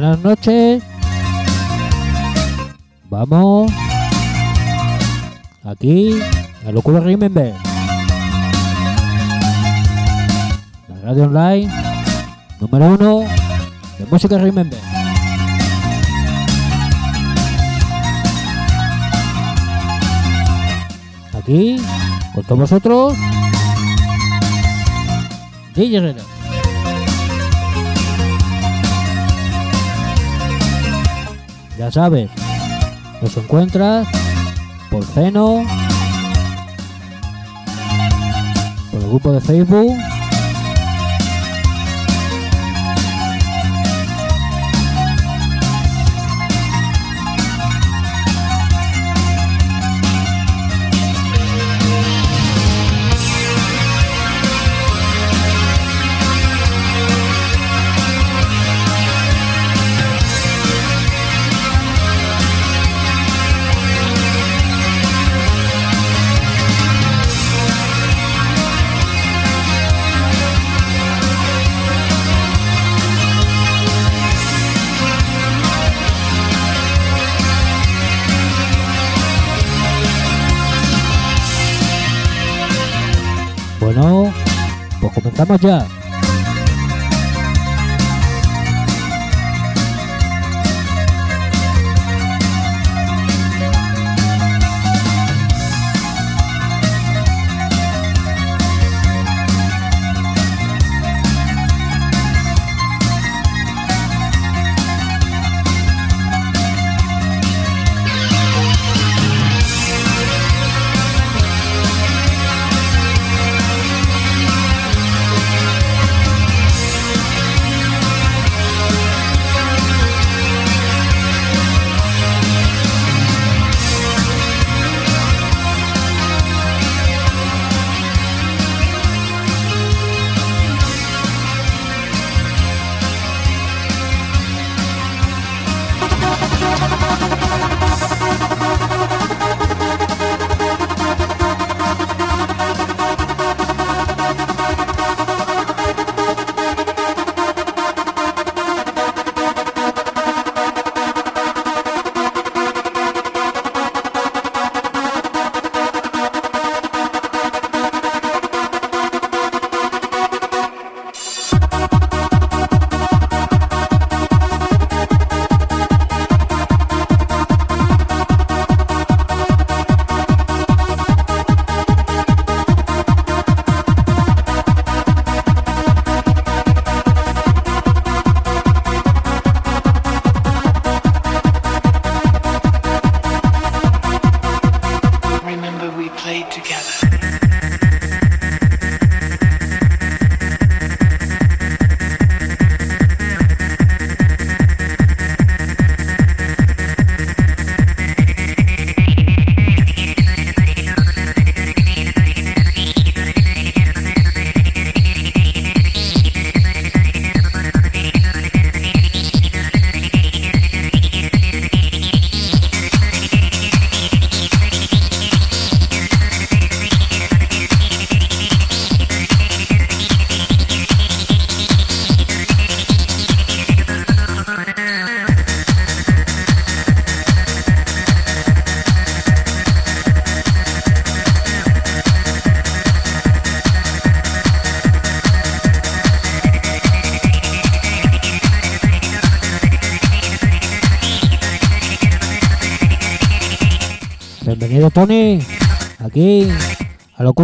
buenas noches. Vamos. Aquí, a Locura Remember. La radio online número uno de música Remember. Aquí, con todos vosotros, DJ Herrera. Ya sabes, nos encuentras por Ceno, por el grupo de Facebook. 画卷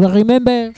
gonna remember.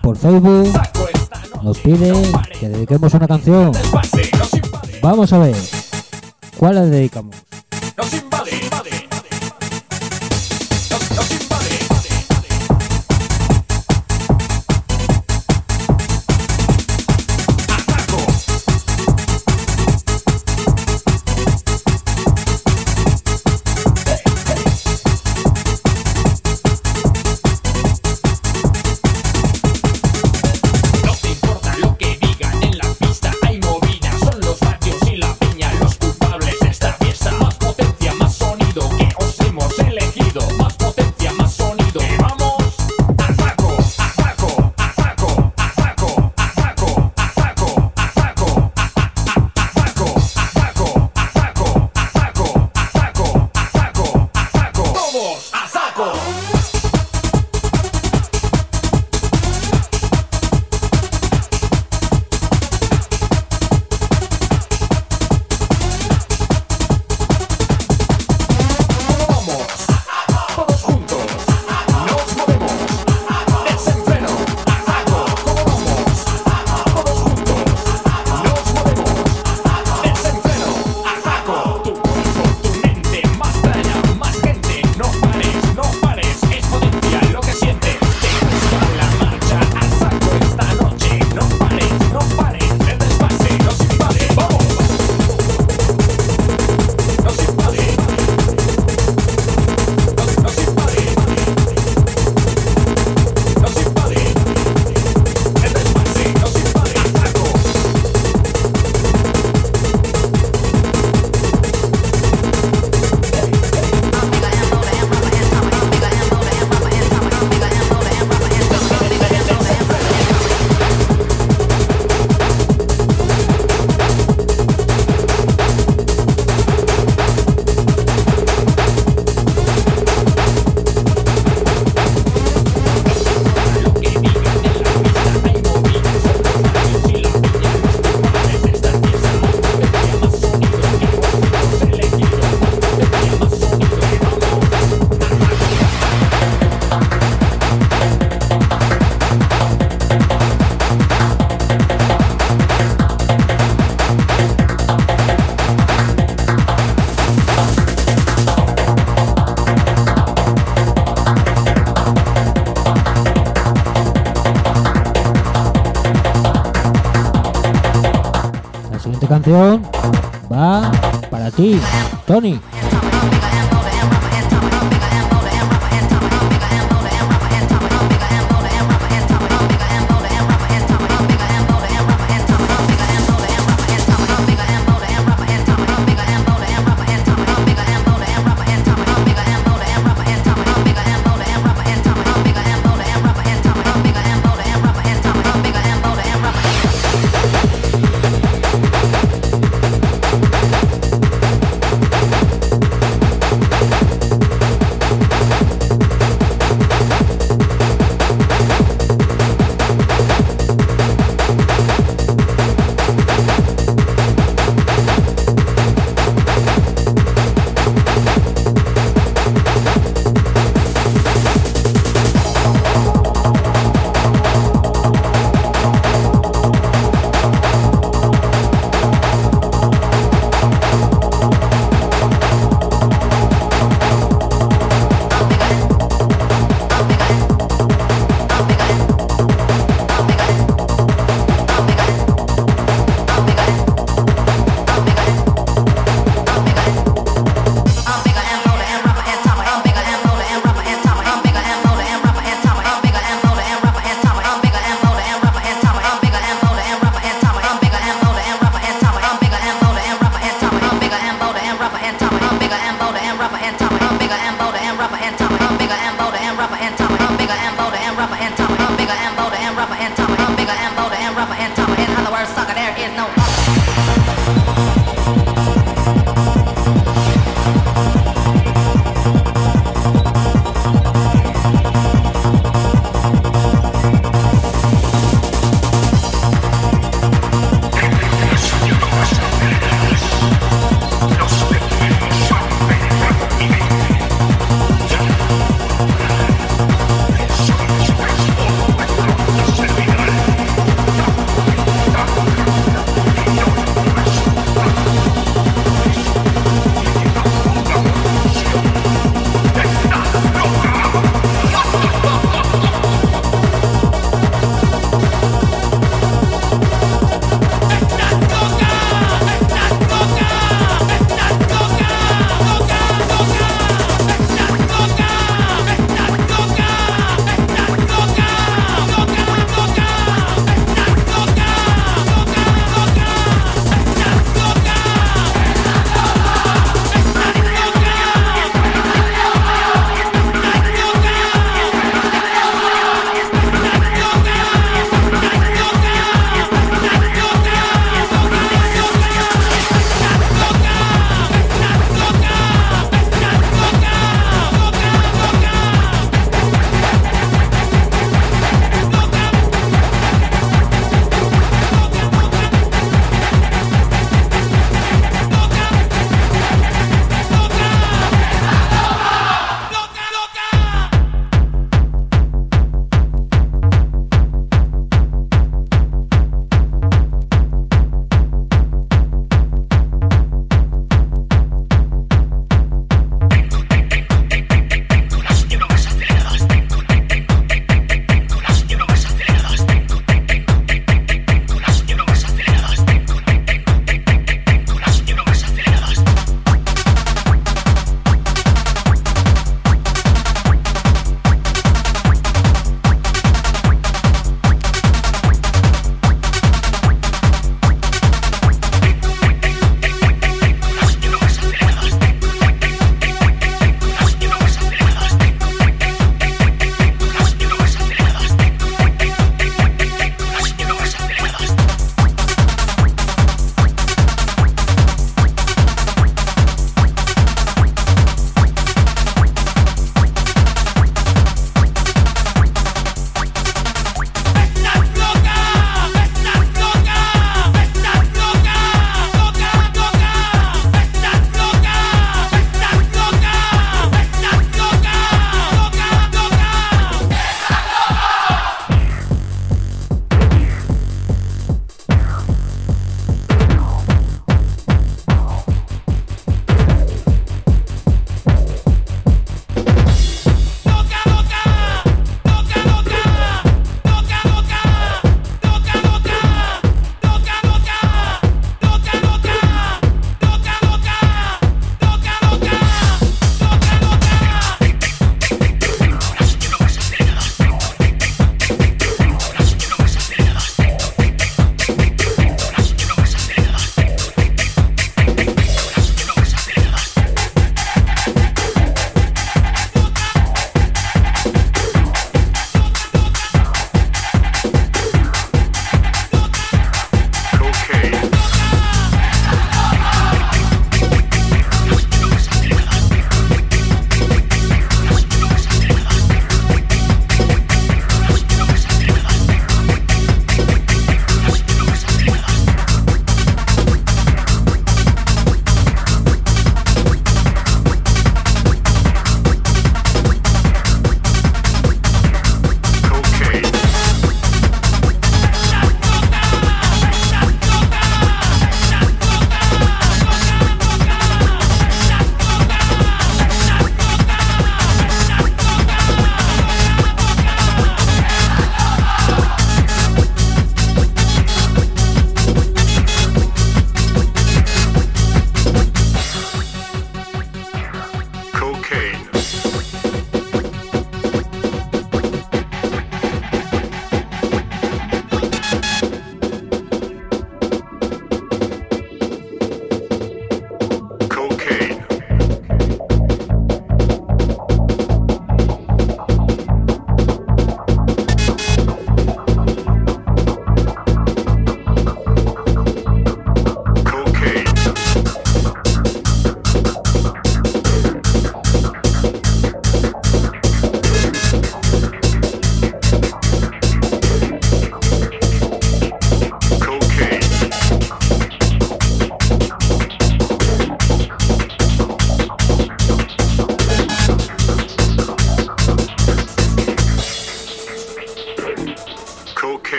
Por Facebook, nos pide que dediquemos una canción. Vamos a ver, ¿cuál la dedicamos? Va para ti, Tony.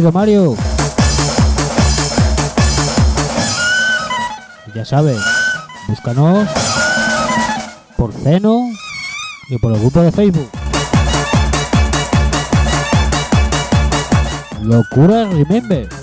Bienvenido Mario. Ya sabes, búscanos por Ceno y por el grupo de Facebook. Locura Remember.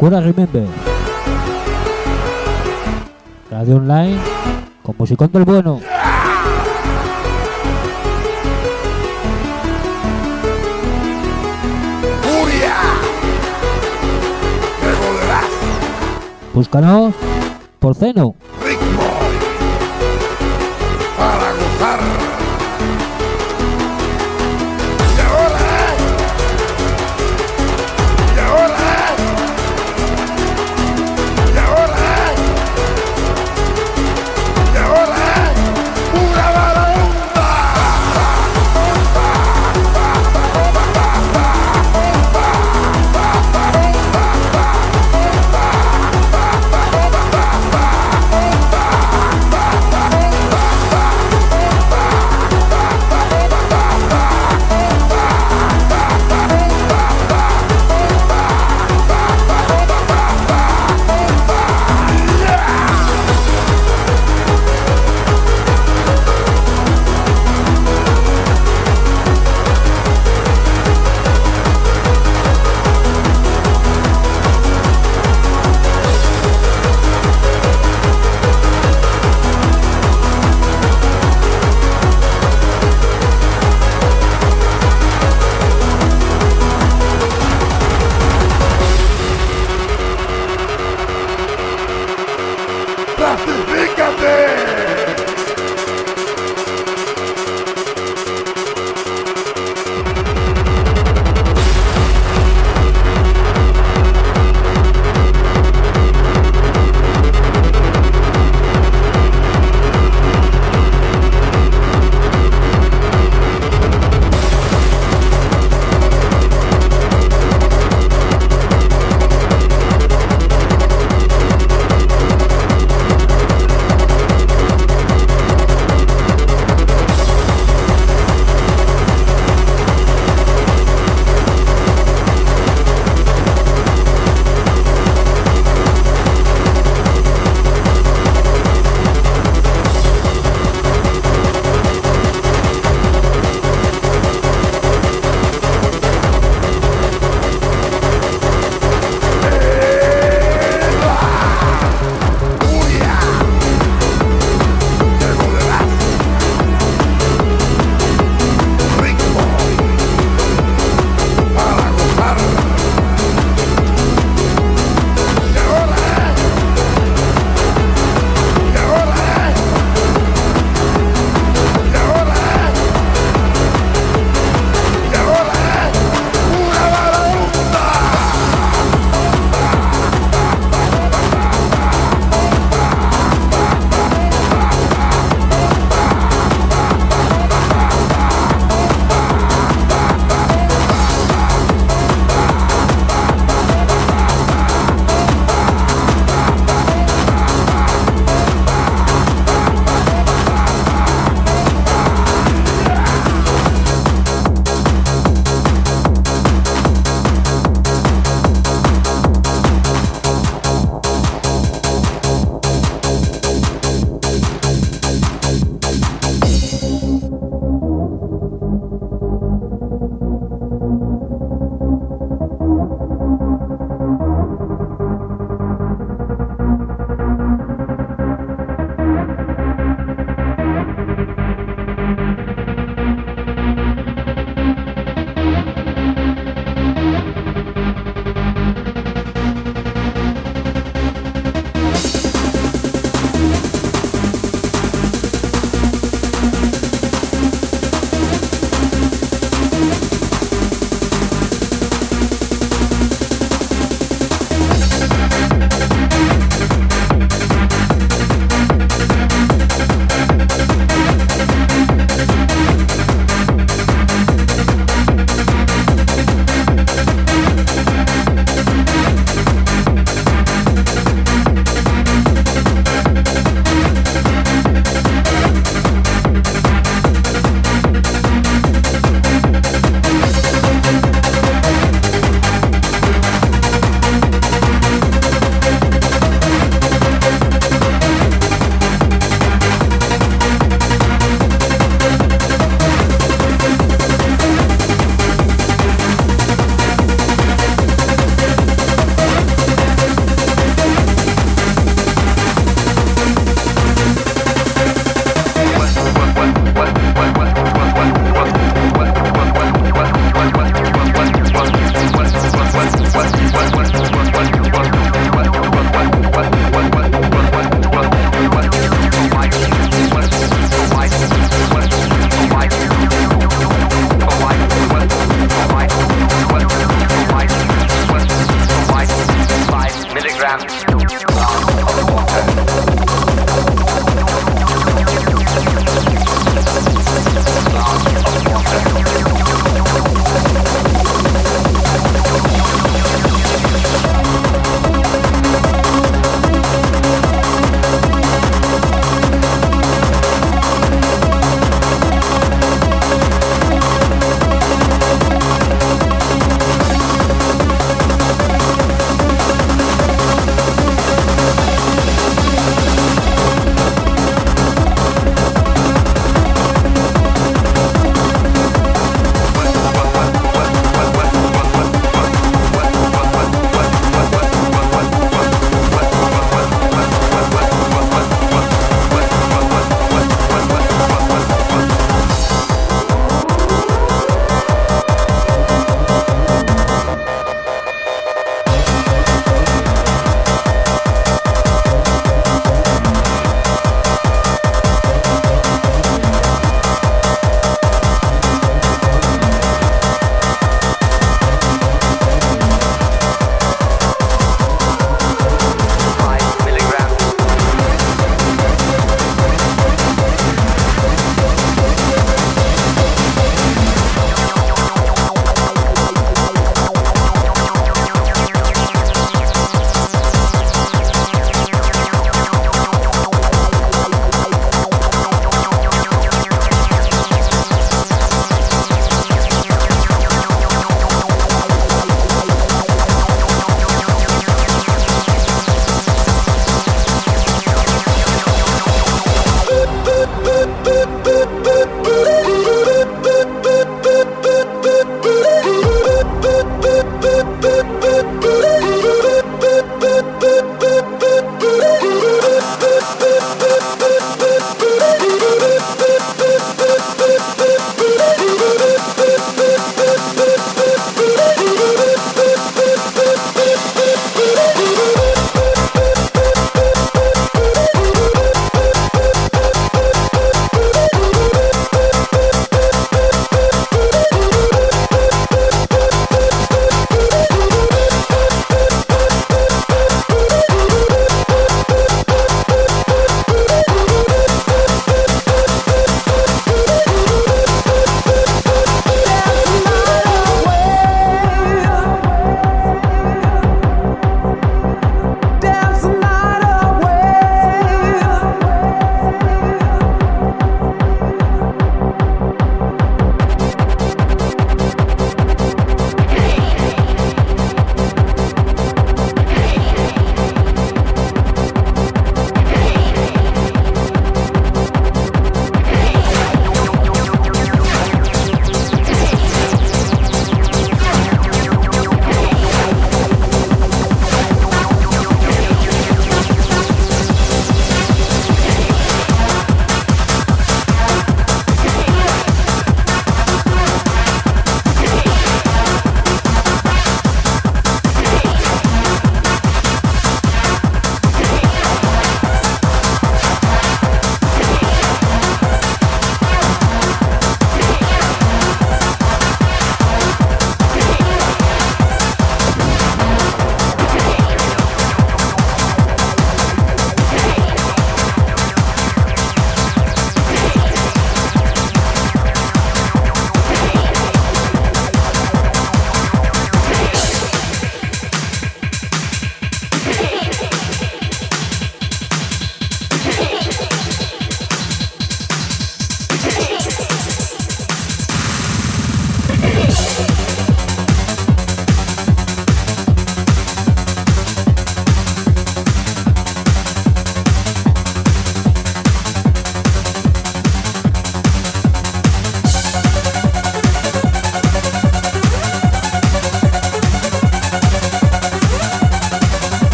Lucura Remember. Radio online con musicón del bueno. Búscanos por Ceno. ¡Ritmo! Para gozar.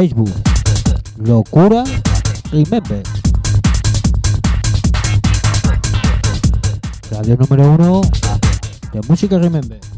Facebook. Locura Remember. Radio número uno de música Remember.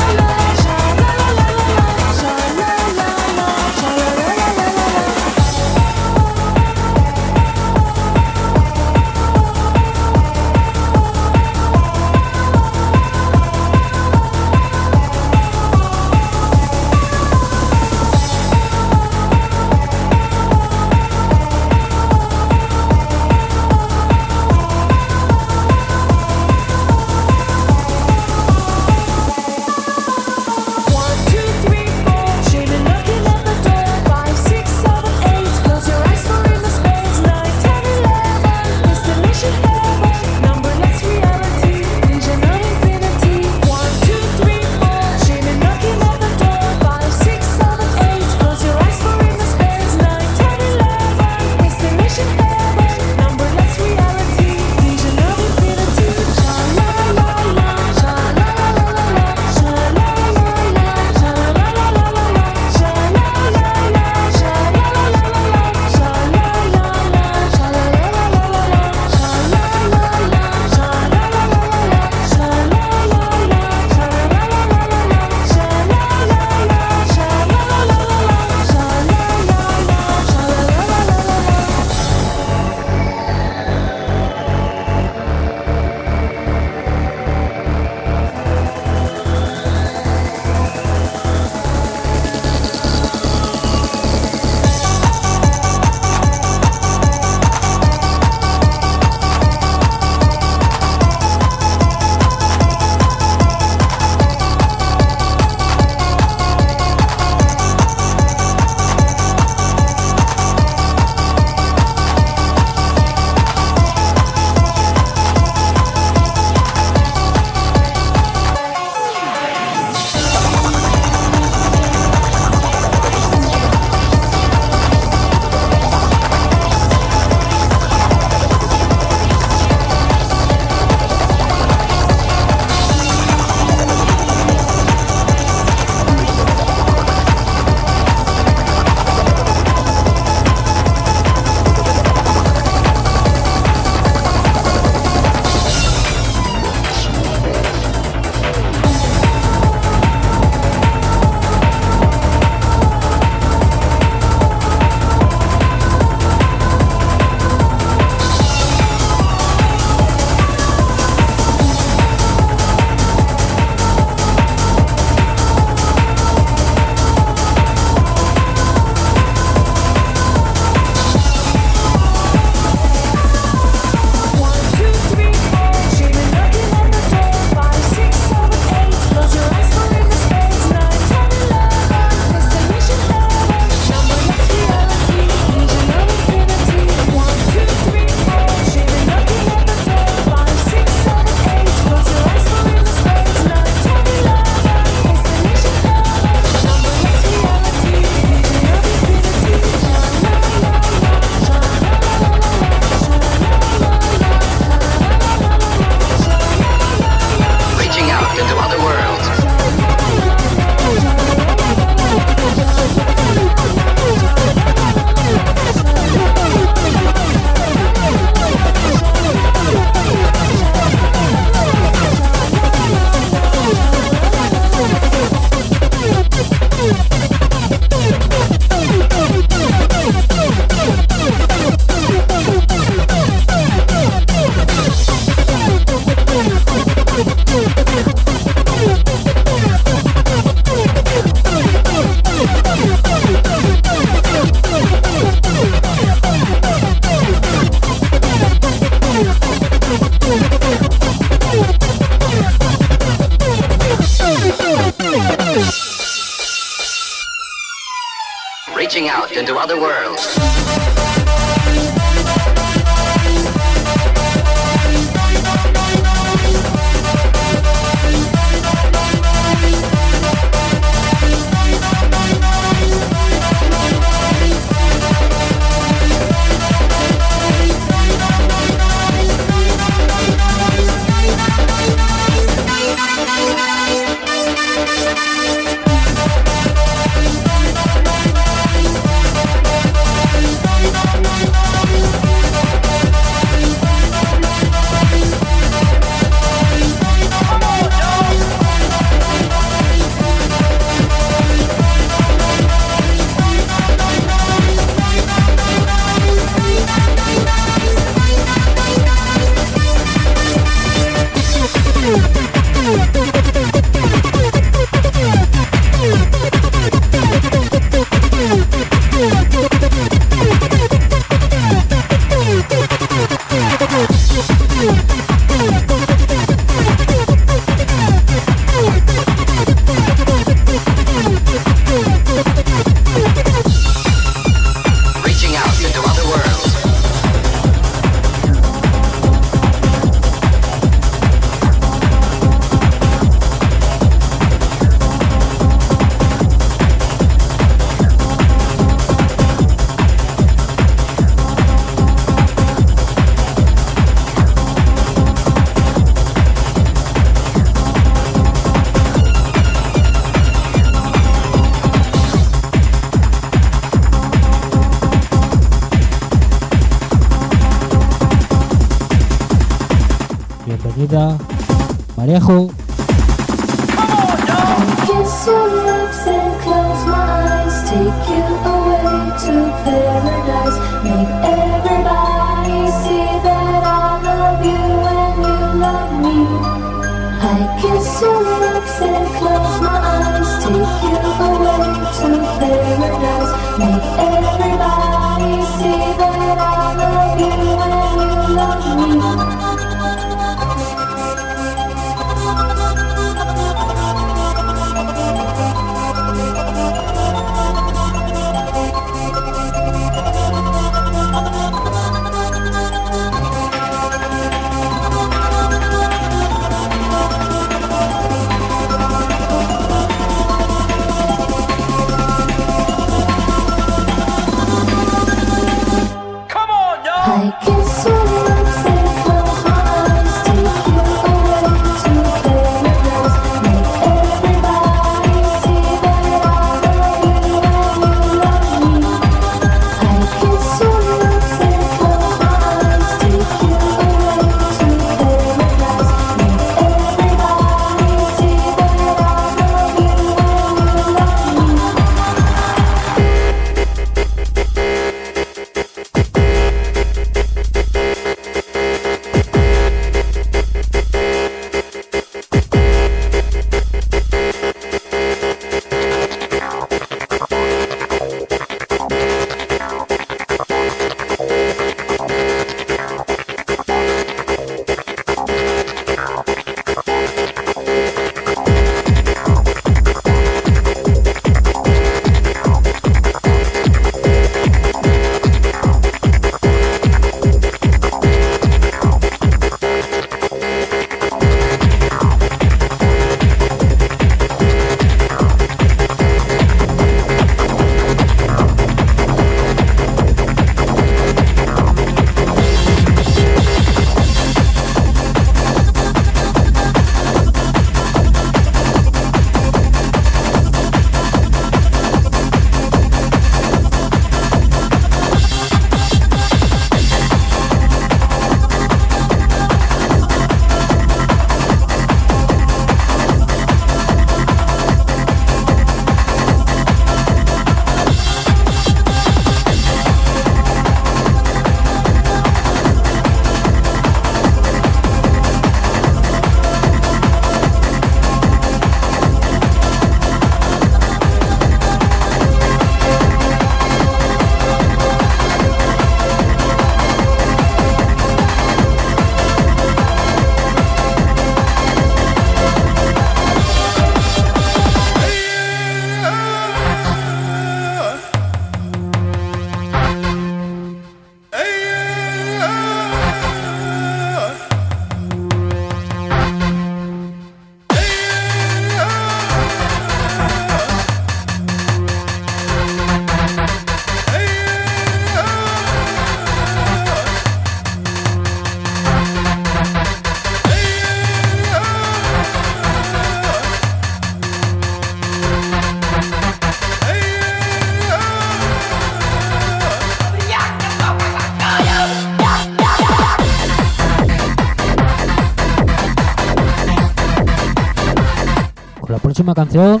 Nos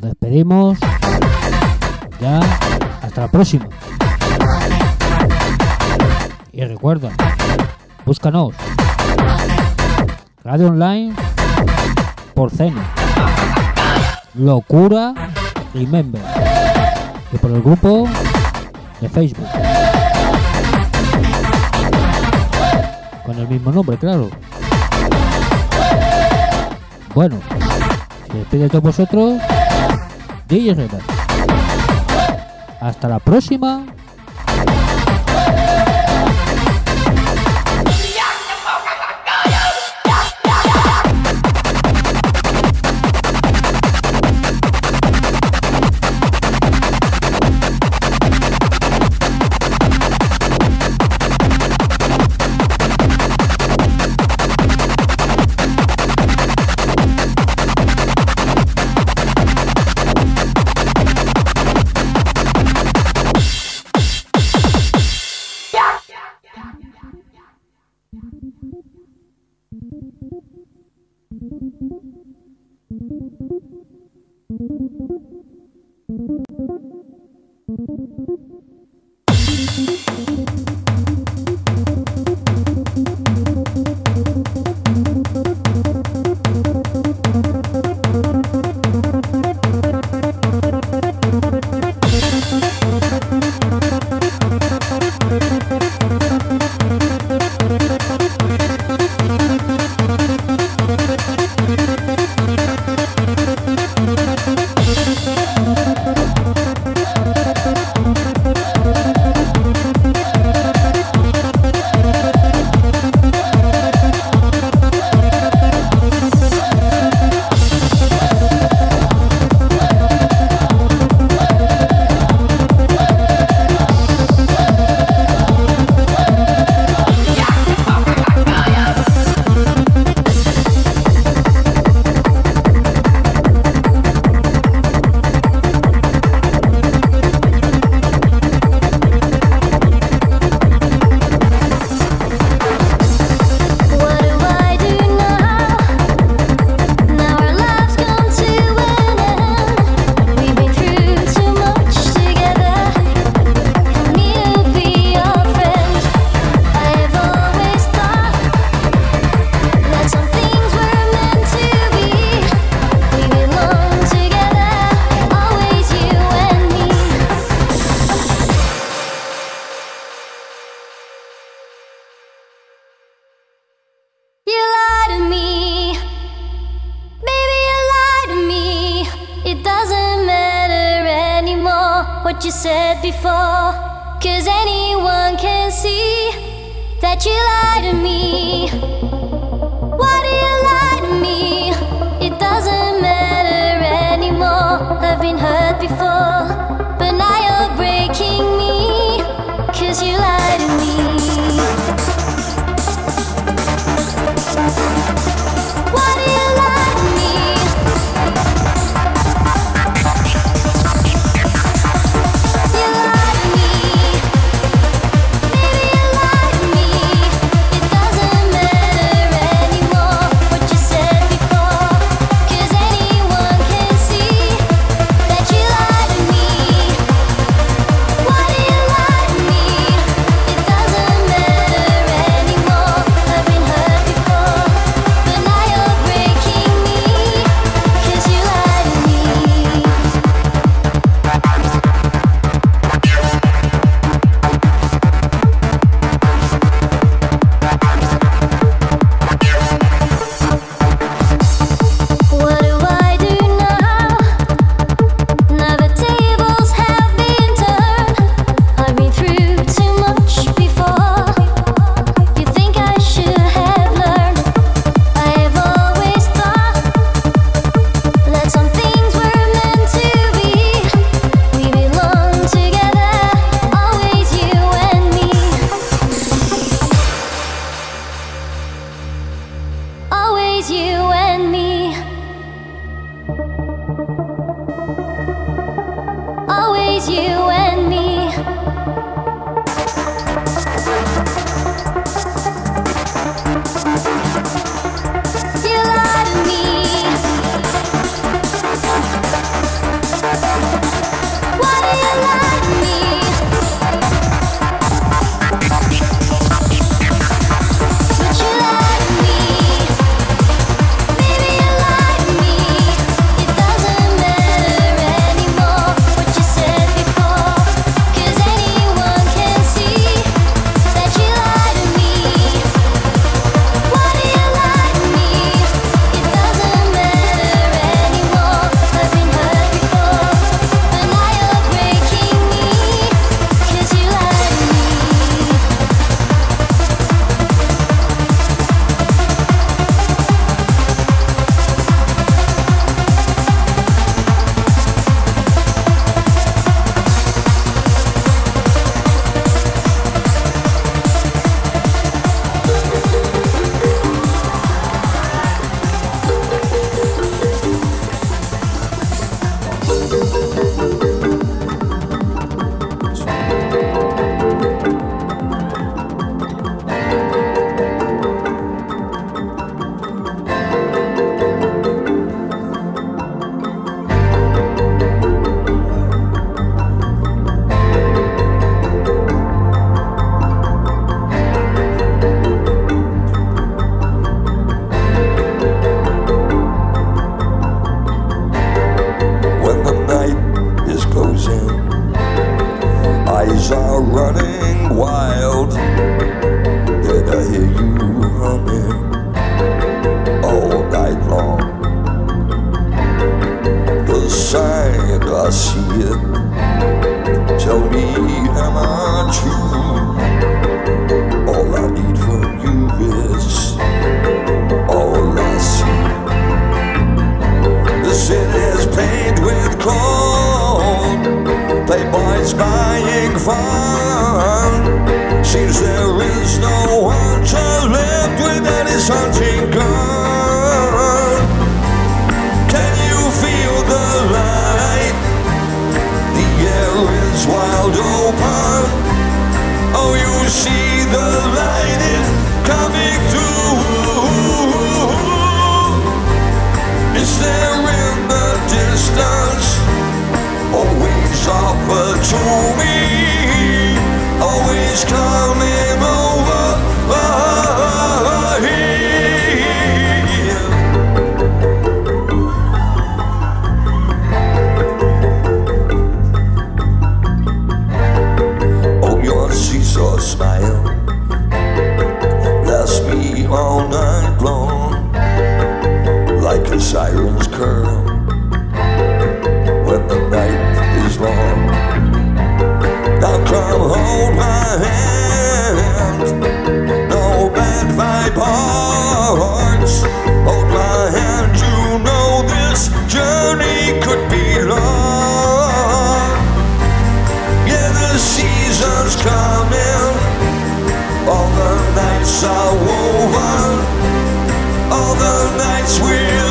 despedimos. Ya, hasta la próxima. Y recuerda, búscanos. Radio Online por cena. Locura Remember. Y por el grupo de Facebook. Con el mismo nombre, claro. Bueno, se despide de vosotros. DJ Hasta la próxima. Always offer to me. Always coming siren's curl when the night is long. Now come hold my hand, no bad vibe hearts. Hold my hand, you know this journey could be long. Yeah, the season's coming. All the nights are woven. All the nights we'll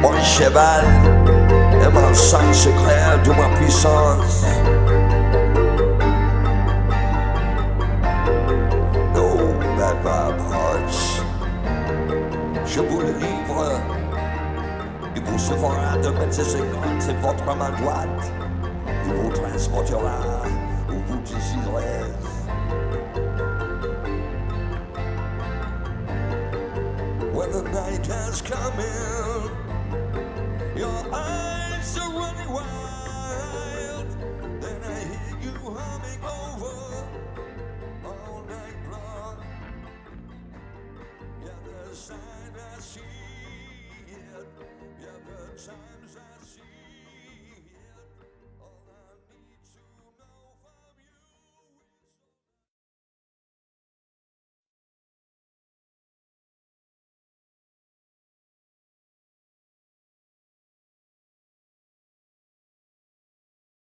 Mon cheval, et mon sang secret de ma puissance. No bad. Je vous le livre. Il vous suffira de mettre ses c'est votre main droite. Il vous transportera time.